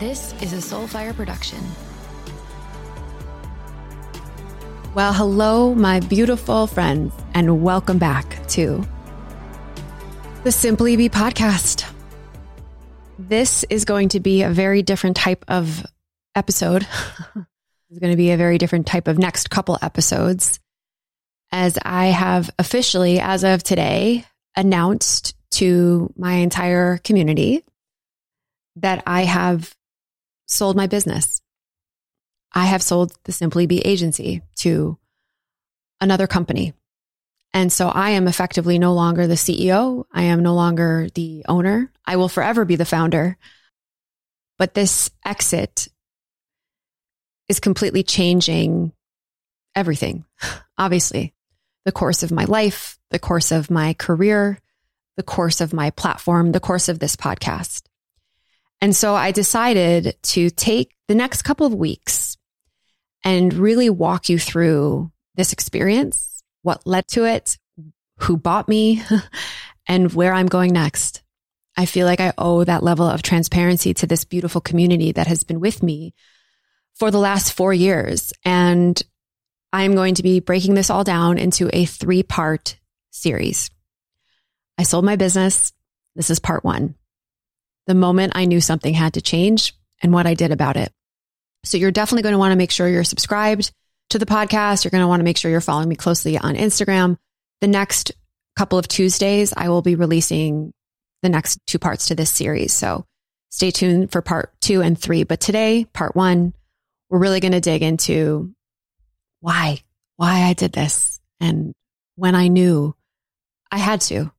This is a Soulfire production. Well, hello, my beautiful friends, and welcome back to the Simply Be podcast. This is going to be a very different type of episode. it's going to be a very different type of next couple episodes as I have officially, as of today, announced to my entire community that I have sold my business. I have sold the Simply Be agency to another company. And so I am effectively no longer the CEO. I am no longer the owner. I will forever be the founder. But this exit is completely changing everything. Obviously, the course of my life, the course of my career, the course of my platform, the course of this podcast. And so I decided to take the next couple of weeks and really walk you through this experience, what led to it, who bought me, and where I'm going next. I feel like I owe that level of transparency to this beautiful community that has been with me for the last four years. And I'm going to be breaking this all down into a three part series. I sold my business. This is part one. The moment I knew something had to change and what I did about it. So you're definitely going to want to make sure you're subscribed to the podcast. You're going to want to make sure you're following me closely on Instagram. The next couple of Tuesdays, I will be releasing the next two parts to this series. So stay tuned for part two and three. But today, part one, we're really going to dig into why, why I did this and when I knew I had to.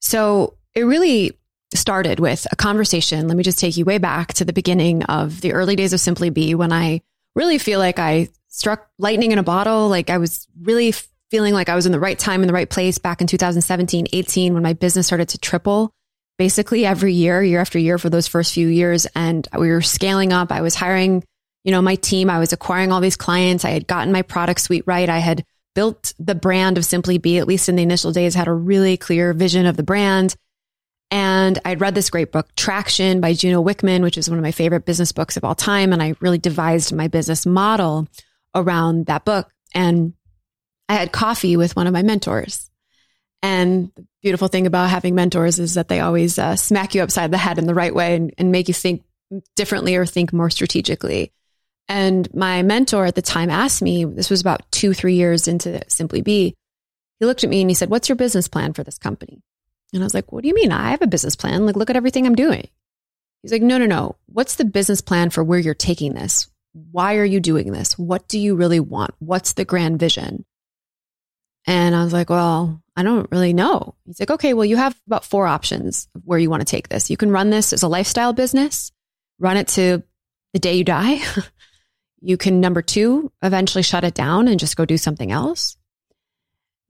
So it really started with a conversation. Let me just take you way back to the beginning of the early days of Simply Be when I really feel like I struck lightning in a bottle. Like I was really feeling like I was in the right time in the right place back in 2017, 18 when my business started to triple basically every year, year after year for those first few years. And we were scaling up. I was hiring, you know, my team. I was acquiring all these clients. I had gotten my product suite right. I had built the brand of Simply Be, at least in the initial days, had a really clear vision of the brand. And I'd read this great book, Traction by Gino Wickman, which is one of my favorite business books of all time. And I really devised my business model around that book. And I had coffee with one of my mentors. And the beautiful thing about having mentors is that they always uh, smack you upside the head in the right way and, and make you think differently or think more strategically. And my mentor at the time asked me, this was about two, three years into Simply Be. He looked at me and he said, What's your business plan for this company? And I was like, what do you mean? I have a business plan. Like, look at everything I'm doing. He's like, no, no, no. What's the business plan for where you're taking this? Why are you doing this? What do you really want? What's the grand vision? And I was like, well, I don't really know. He's like, okay, well, you have about four options where you want to take this. You can run this as a lifestyle business, run it to the day you die. you can, number two, eventually shut it down and just go do something else.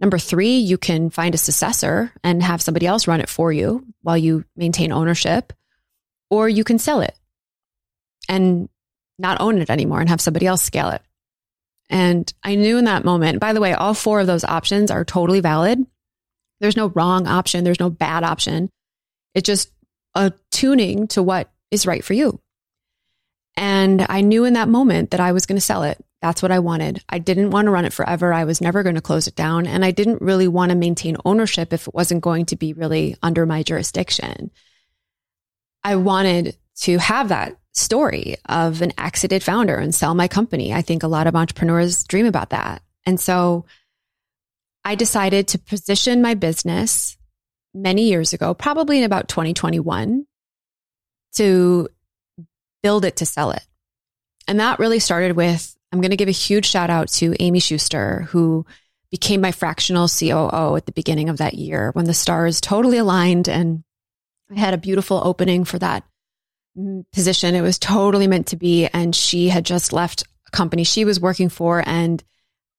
Number three, you can find a successor and have somebody else run it for you while you maintain ownership, or you can sell it and not own it anymore and have somebody else scale it. And I knew in that moment, by the way, all four of those options are totally valid. There's no wrong option. There's no bad option. It's just a tuning to what is right for you. And I knew in that moment that I was going to sell it. That's what I wanted. I didn't want to run it forever. I was never going to close it down. And I didn't really want to maintain ownership if it wasn't going to be really under my jurisdiction. I wanted to have that story of an exited founder and sell my company. I think a lot of entrepreneurs dream about that. And so I decided to position my business many years ago, probably in about 2021, to build it to sell it. And that really started with I'm going to give a huge shout out to Amy Schuster, who became my fractional COO at the beginning of that year when the stars totally aligned. And I had a beautiful opening for that mm, position. It was totally meant to be. And she had just left a company she was working for. And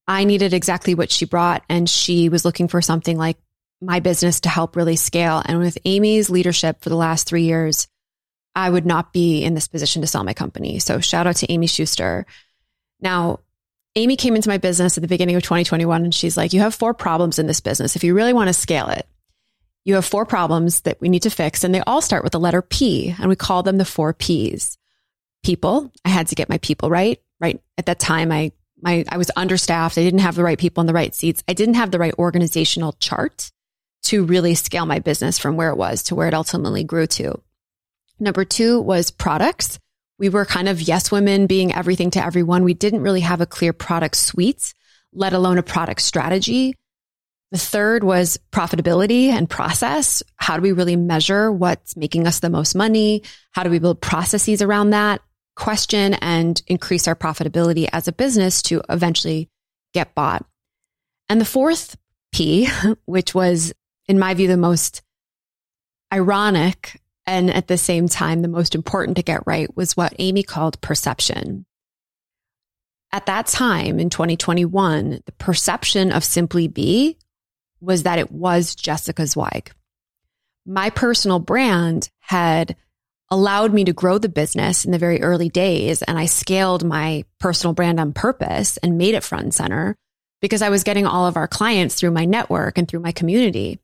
I needed exactly what she brought. And she was looking for something like my business to help really scale. And with Amy's leadership for the last three years, I would not be in this position to sell my company. So shout out to Amy Schuster. Now, Amy came into my business at the beginning of 2021 and she's like, You have four problems in this business. If you really want to scale it, you have four problems that we need to fix, and they all start with the letter P, and we call them the four Ps. People, I had to get my people right. Right at that time, I my I was understaffed. I didn't have the right people in the right seats. I didn't have the right organizational chart to really scale my business from where it was to where it ultimately grew to. Number two was products. We were kind of yes women being everything to everyone. We didn't really have a clear product suite, let alone a product strategy. The third was profitability and process. How do we really measure what's making us the most money? How do we build processes around that question and increase our profitability as a business to eventually get bought? And the fourth P, which was in my view, the most ironic and at the same time, the most important to get right was what Amy called perception. At that time in 2021, the perception of Simply Be was that it was Jessica Zweig. My personal brand had allowed me to grow the business in the very early days. And I scaled my personal brand on purpose and made it front and center because I was getting all of our clients through my network and through my community.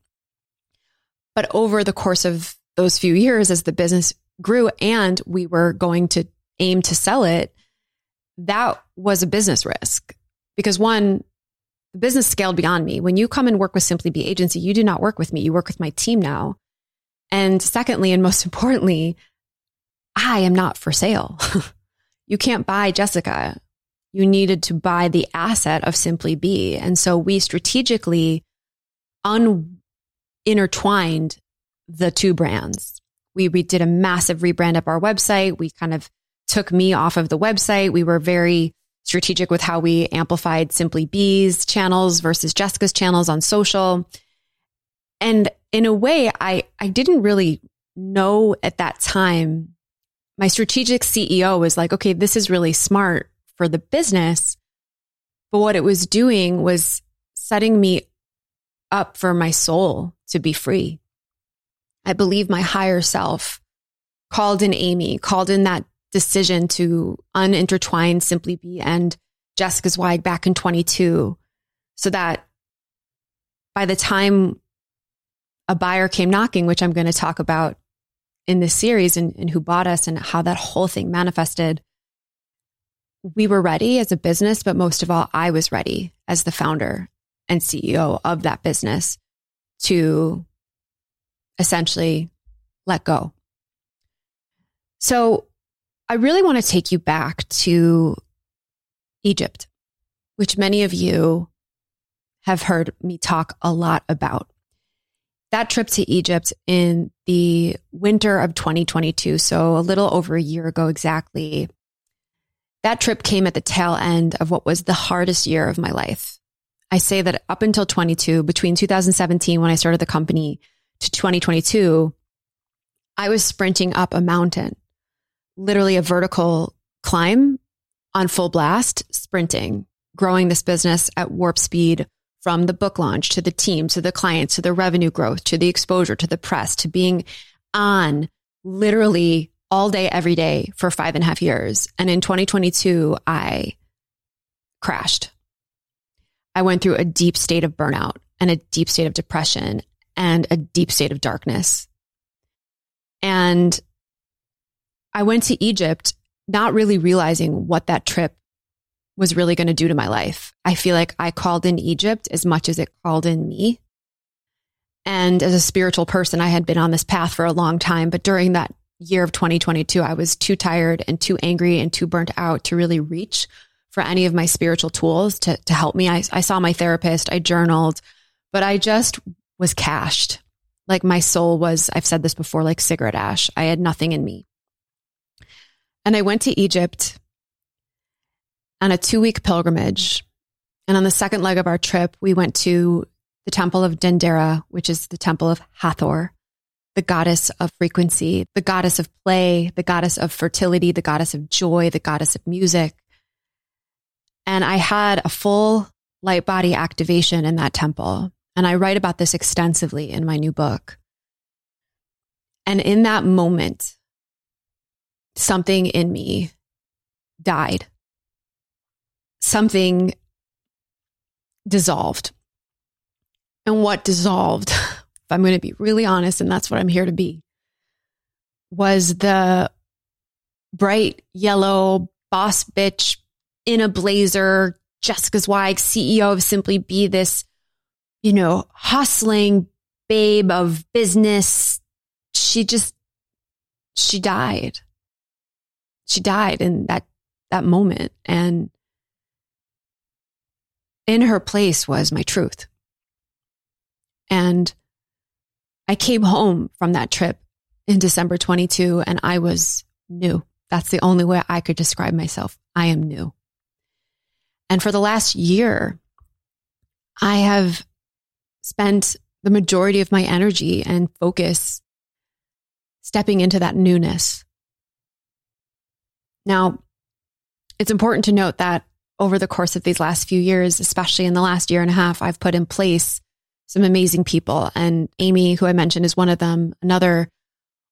But over the course of those few years, as the business grew and we were going to aim to sell it, that was a business risk because one, the business scaled beyond me. When you come and work with Simply Be Agency, you do not work with me. You work with my team now. And secondly, and most importantly, I am not for sale. you can't buy Jessica. You needed to buy the asset of Simply Be. And so we strategically un intertwined the two brands. We, we did a massive rebrand of our website. We kind of took me off of the website. We were very strategic with how we amplified Simply Be's channels versus Jessica's channels on social. And in a way, I, I didn't really know at that time. My strategic CEO was like, okay, this is really smart for the business. But what it was doing was setting me up for my soul to be free. I believe my higher self called in Amy, called in that decision to unintertwine Simply Be and Jessica's Zweig back in 22 so that by the time a buyer came knocking, which I'm going to talk about in this series and, and who bought us and how that whole thing manifested, we were ready as a business, but most of all, I was ready as the founder and CEO of that business to essentially let go. So I really want to take you back to Egypt, which many of you have heard me talk a lot about. That trip to Egypt in the winter of 2022, so a little over a year ago exactly, that trip came at the tail end of what was the hardest year of my life. I say that up until 22, between 2017, when I started the company, to 2022, I was sprinting up a mountain, literally a vertical climb on full blast, sprinting, growing this business at warp speed from the book launch to the team, to the clients, to the revenue growth, to the exposure, to the press, to being on literally all day, every day for five and a half years. And in 2022, I crashed. I went through a deep state of burnout and a deep state of depression and a deep state of darkness. And I went to Egypt not really realizing what that trip was really going to do to my life. I feel like I called in Egypt as much as it called in me. And as a spiritual person, I had been on this path for a long time. But during that year of 2022, I was too tired and too angry and too burnt out to really reach for any of my spiritual tools to, to help me. I, I saw my therapist, I journaled, but I just was cashed. Like my soul was, I've said this before, like cigarette ash. I had nothing in me. And I went to Egypt on a two week pilgrimage. And on the second leg of our trip, we went to the temple of Dendera, which is the temple of Hathor, the goddess of frequency, the goddess of play, the goddess of fertility, the goddess of joy, the goddess of music. And I had a full light body activation in that temple. And I write about this extensively in my new book. And in that moment, something in me died. Something dissolved. And what dissolved if I'm going to be really honest, and that's what I'm here to be, was the bright yellow boss bitch in a blazer, Jessica Zweig, CEO of Simply Be, this, you know, hustling babe of business. She just, she died. She died in that, that moment. And in her place was my truth. And I came home from that trip in December 22 and I was new. That's the only way I could describe myself. I am new. And for the last year, I have spent the majority of my energy and focus stepping into that newness. Now, it's important to note that over the course of these last few years, especially in the last year and a half, I've put in place some amazing people. And Amy, who I mentioned, is one of them. Another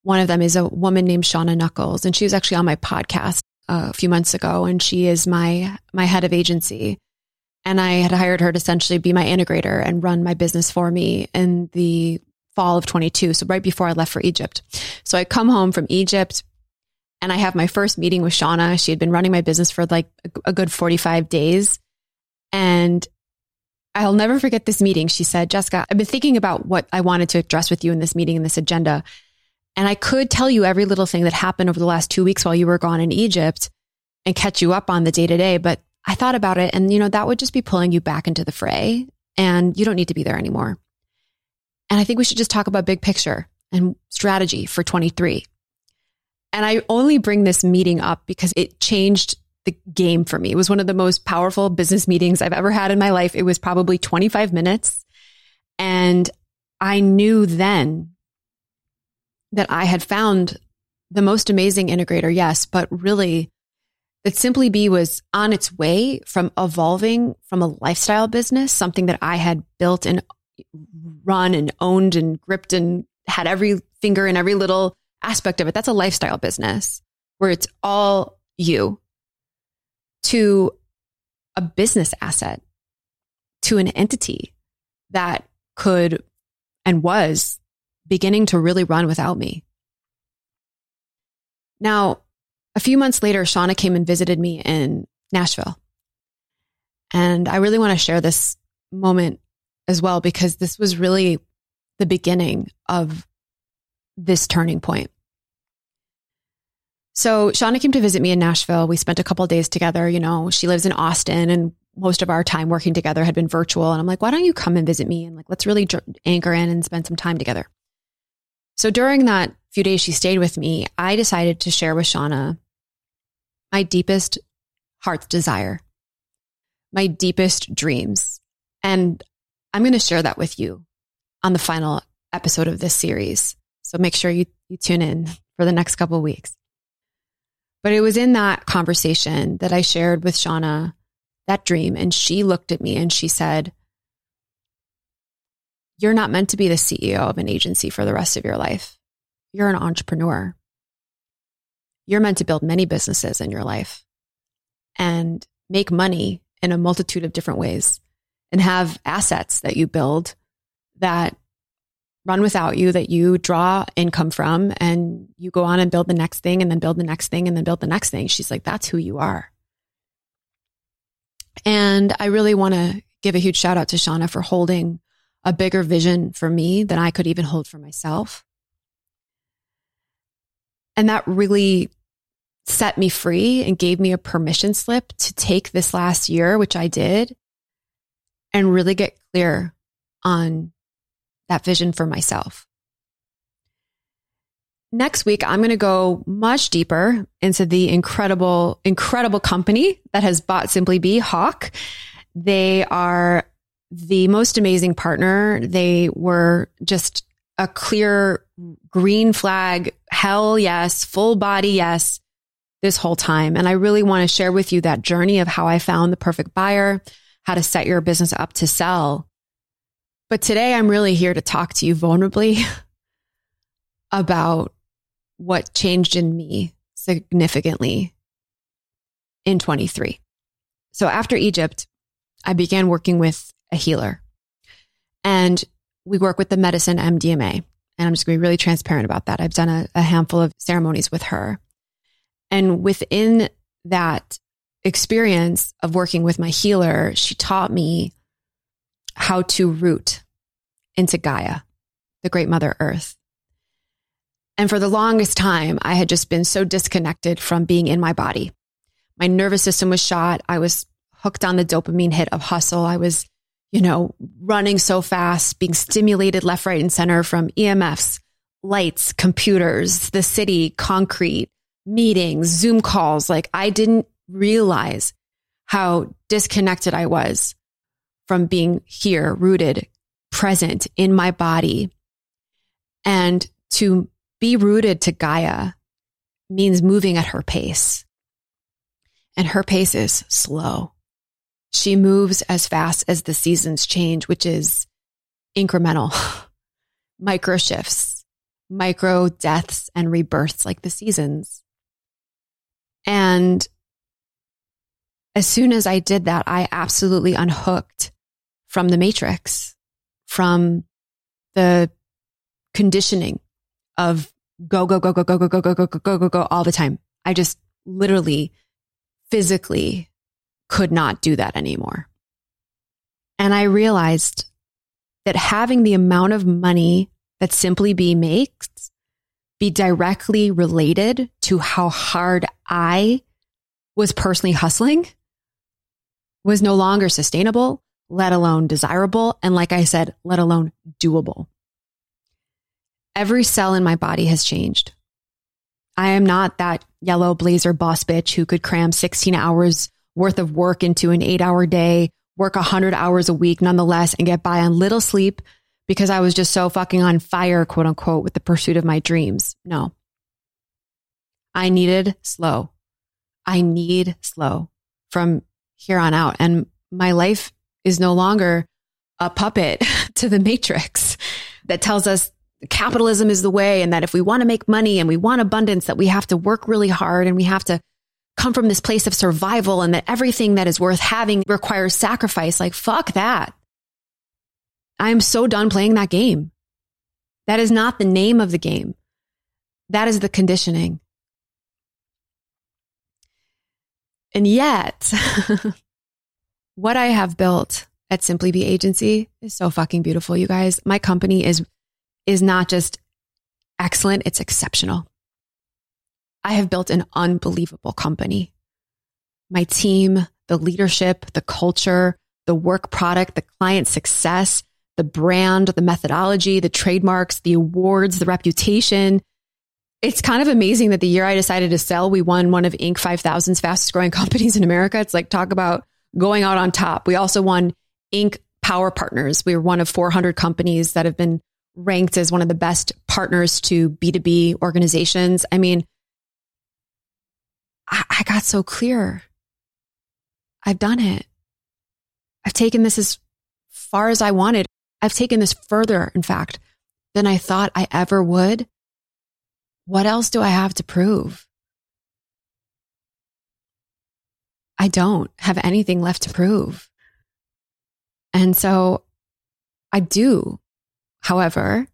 one of them is a woman named Shauna Knuckles, and she was actually on my podcast uh, a few months ago, and she is my my head of agency. And I had hired her to essentially be my integrator and run my business for me in the fall of 22. So right before I left for Egypt. So I come home from Egypt and I have my first meeting with Shauna. She had been running my business for like a good 45 days. And I'll never forget this meeting. She said, Jessica, I've been thinking about what I wanted to address with you in this meeting, in this agenda. And I could tell you every little thing that happened over the last two weeks while you were gone in Egypt and catch you up on the day to day. But I thought about it and, you know, that would just be pulling you back into the fray and you don't need to be there anymore. And I think we should just talk about big picture and strategy for 23. And I only bring this meeting up because it changed the game for me. It was one of the most powerful business meetings I've ever had in my life. It was probably 25 minutes. And I knew then that I had found the most amazing integrator, yes, but really that Simply Be was on its way from evolving from a lifestyle business, something that I had built and run and owned and gripped and had every finger in every little aspect of it. That's a lifestyle business where it's all you to a business asset, to an entity that could and was beginning to really run without me. Now, a few months later, Shauna came and visited me in Nashville. And I really want to share this moment as well because this was really the beginning of this turning point. So Shauna came to visit me in Nashville. We spent a couple days together. You know, she lives in Austin and most of our time working together had been virtual. And I'm like, why don't you come and visit me? And like, let's really anchor in and spend some time together. So during that few days she stayed with me, I decided to share with Shauna my deepest heart's desire, my deepest dreams. And I'm going to share that with you on the final episode of this series. So make sure you, you tune in for the next couple of weeks. But it was in that conversation that I shared with Shauna that dream. And she looked at me and she said, you're not meant to be the CEO of an agency for the rest of your life. You're an entrepreneur. You're meant to build many businesses in your life and make money in a multitude of different ways and have assets that you build that run without you, that you draw income from, and you go on and build the next thing and then build the next thing and then build the next thing. She's like, that's who you are. And I really want to give a huge shout out to Shauna for holding a bigger vision for me than I could even hold for myself. And that really set me free and gave me a permission slip to take this last year, which I did, and really get clear on that vision for myself. Next week, I'm going to go much deeper into the incredible, incredible company that has bought Simply Be Hawke. They are the most amazing partner. They were just a clear green flag, hell yes, full body yes, this whole time. And I really want to share with you that journey of how I found the perfect buyer, how to set your business up to sell. But today I'm really here to talk to you vulnerably about what changed in me significantly in 23. So after Egypt, I began working with a healer. And we work with the medicine MDMA. And I'm just going to be really transparent about that. I've done a, a handful of ceremonies with her. And within that experience of working with my healer, she taught me how to root into Gaia, the great mother earth. And for the longest time, I had just been so disconnected from being in my body. My nervous system was shot. I was hooked on the dopamine hit of hustle. I was, you know, running so fast, being stimulated left, right, and center from EMFs, lights, computers, the city, concrete, meetings, Zoom calls. Like I didn't realize how disconnected I was from being here, rooted, present in my body. And to be rooted to Gaia means moving at her pace. And her pace is slow. She moves as fast as the seasons change, which is incremental, micro shifts, micro deaths and rebirths like the seasons. And as soon as I did that, I absolutely unhooked from the matrix, from the conditioning of go, go, go, go, go, go, go, go, go, go, go, go, go all the time. I just literally physically could not do that anymore. And I realized that having the amount of money that Simply Be makes be directly related to how hard I was personally hustling was no longer sustainable, let alone desirable. And like I said, let alone doable. Every cell in my body has changed. I am not that yellow blazer boss bitch who could cram 16 hours worth of work into an eight hour day, work 100 hours a week nonetheless, and get by on little sleep because I was just so fucking on fire, quote unquote, with the pursuit of my dreams. No. I needed slow. I need slow from here on out. And my life is no longer a puppet to the matrix that tells us capitalism is the way and that if we want to make money and we want abundance, that we have to work really hard and we have to come from this place of survival and that everything that is worth having requires sacrifice. Like, fuck that. I'm so done playing that game. That is not the name of the game. That is the conditioning. And yet, what I have built at Simply Be Agency is so fucking beautiful, you guys. My company is is not just excellent, it's exceptional. I have built an unbelievable company. My team, the leadership, the culture, the work product, the client success, the brand, the methodology, the trademarks, the awards, the reputation, it's kind of amazing that the year I decided to sell, we won one of Inc. 5000's fastest growing companies in America. It's like talk about going out on top. We also won Inc. Power Partners. We were one of 400 companies that have been ranked as one of the best partners to B2B organizations. I mean, I, I got so clear. I've done it. I've taken this as far as I wanted. I've taken this further, in fact, than I thought I ever would. What else do I have to prove? I don't have anything left to prove. And so I do, however,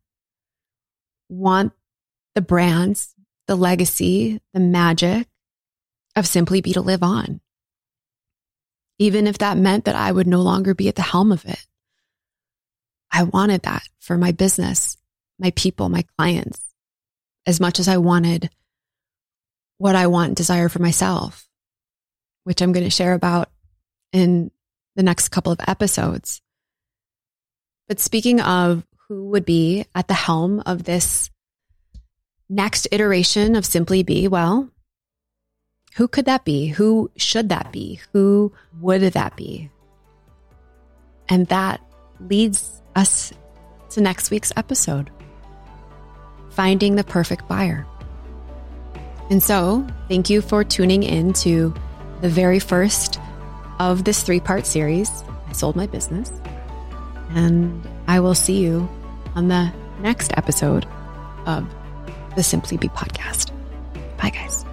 want the brands, the legacy, the magic of Simply Be to live on. Even if that meant that I would no longer be at the helm of it. I wanted that for my business, my people, my clients as much as I wanted what I want and desire for myself, which I'm going to share about in the next couple of episodes. But speaking of who would be at the helm of this next iteration of Simply Be, well, who could that be? Who should that be? Who would that be? And that leads us to next week's episode finding the perfect buyer. And so, thank you for tuning in to the very first of this three part series. I sold my business. And I will see you on the next episode of the Simply Be podcast. Bye, guys.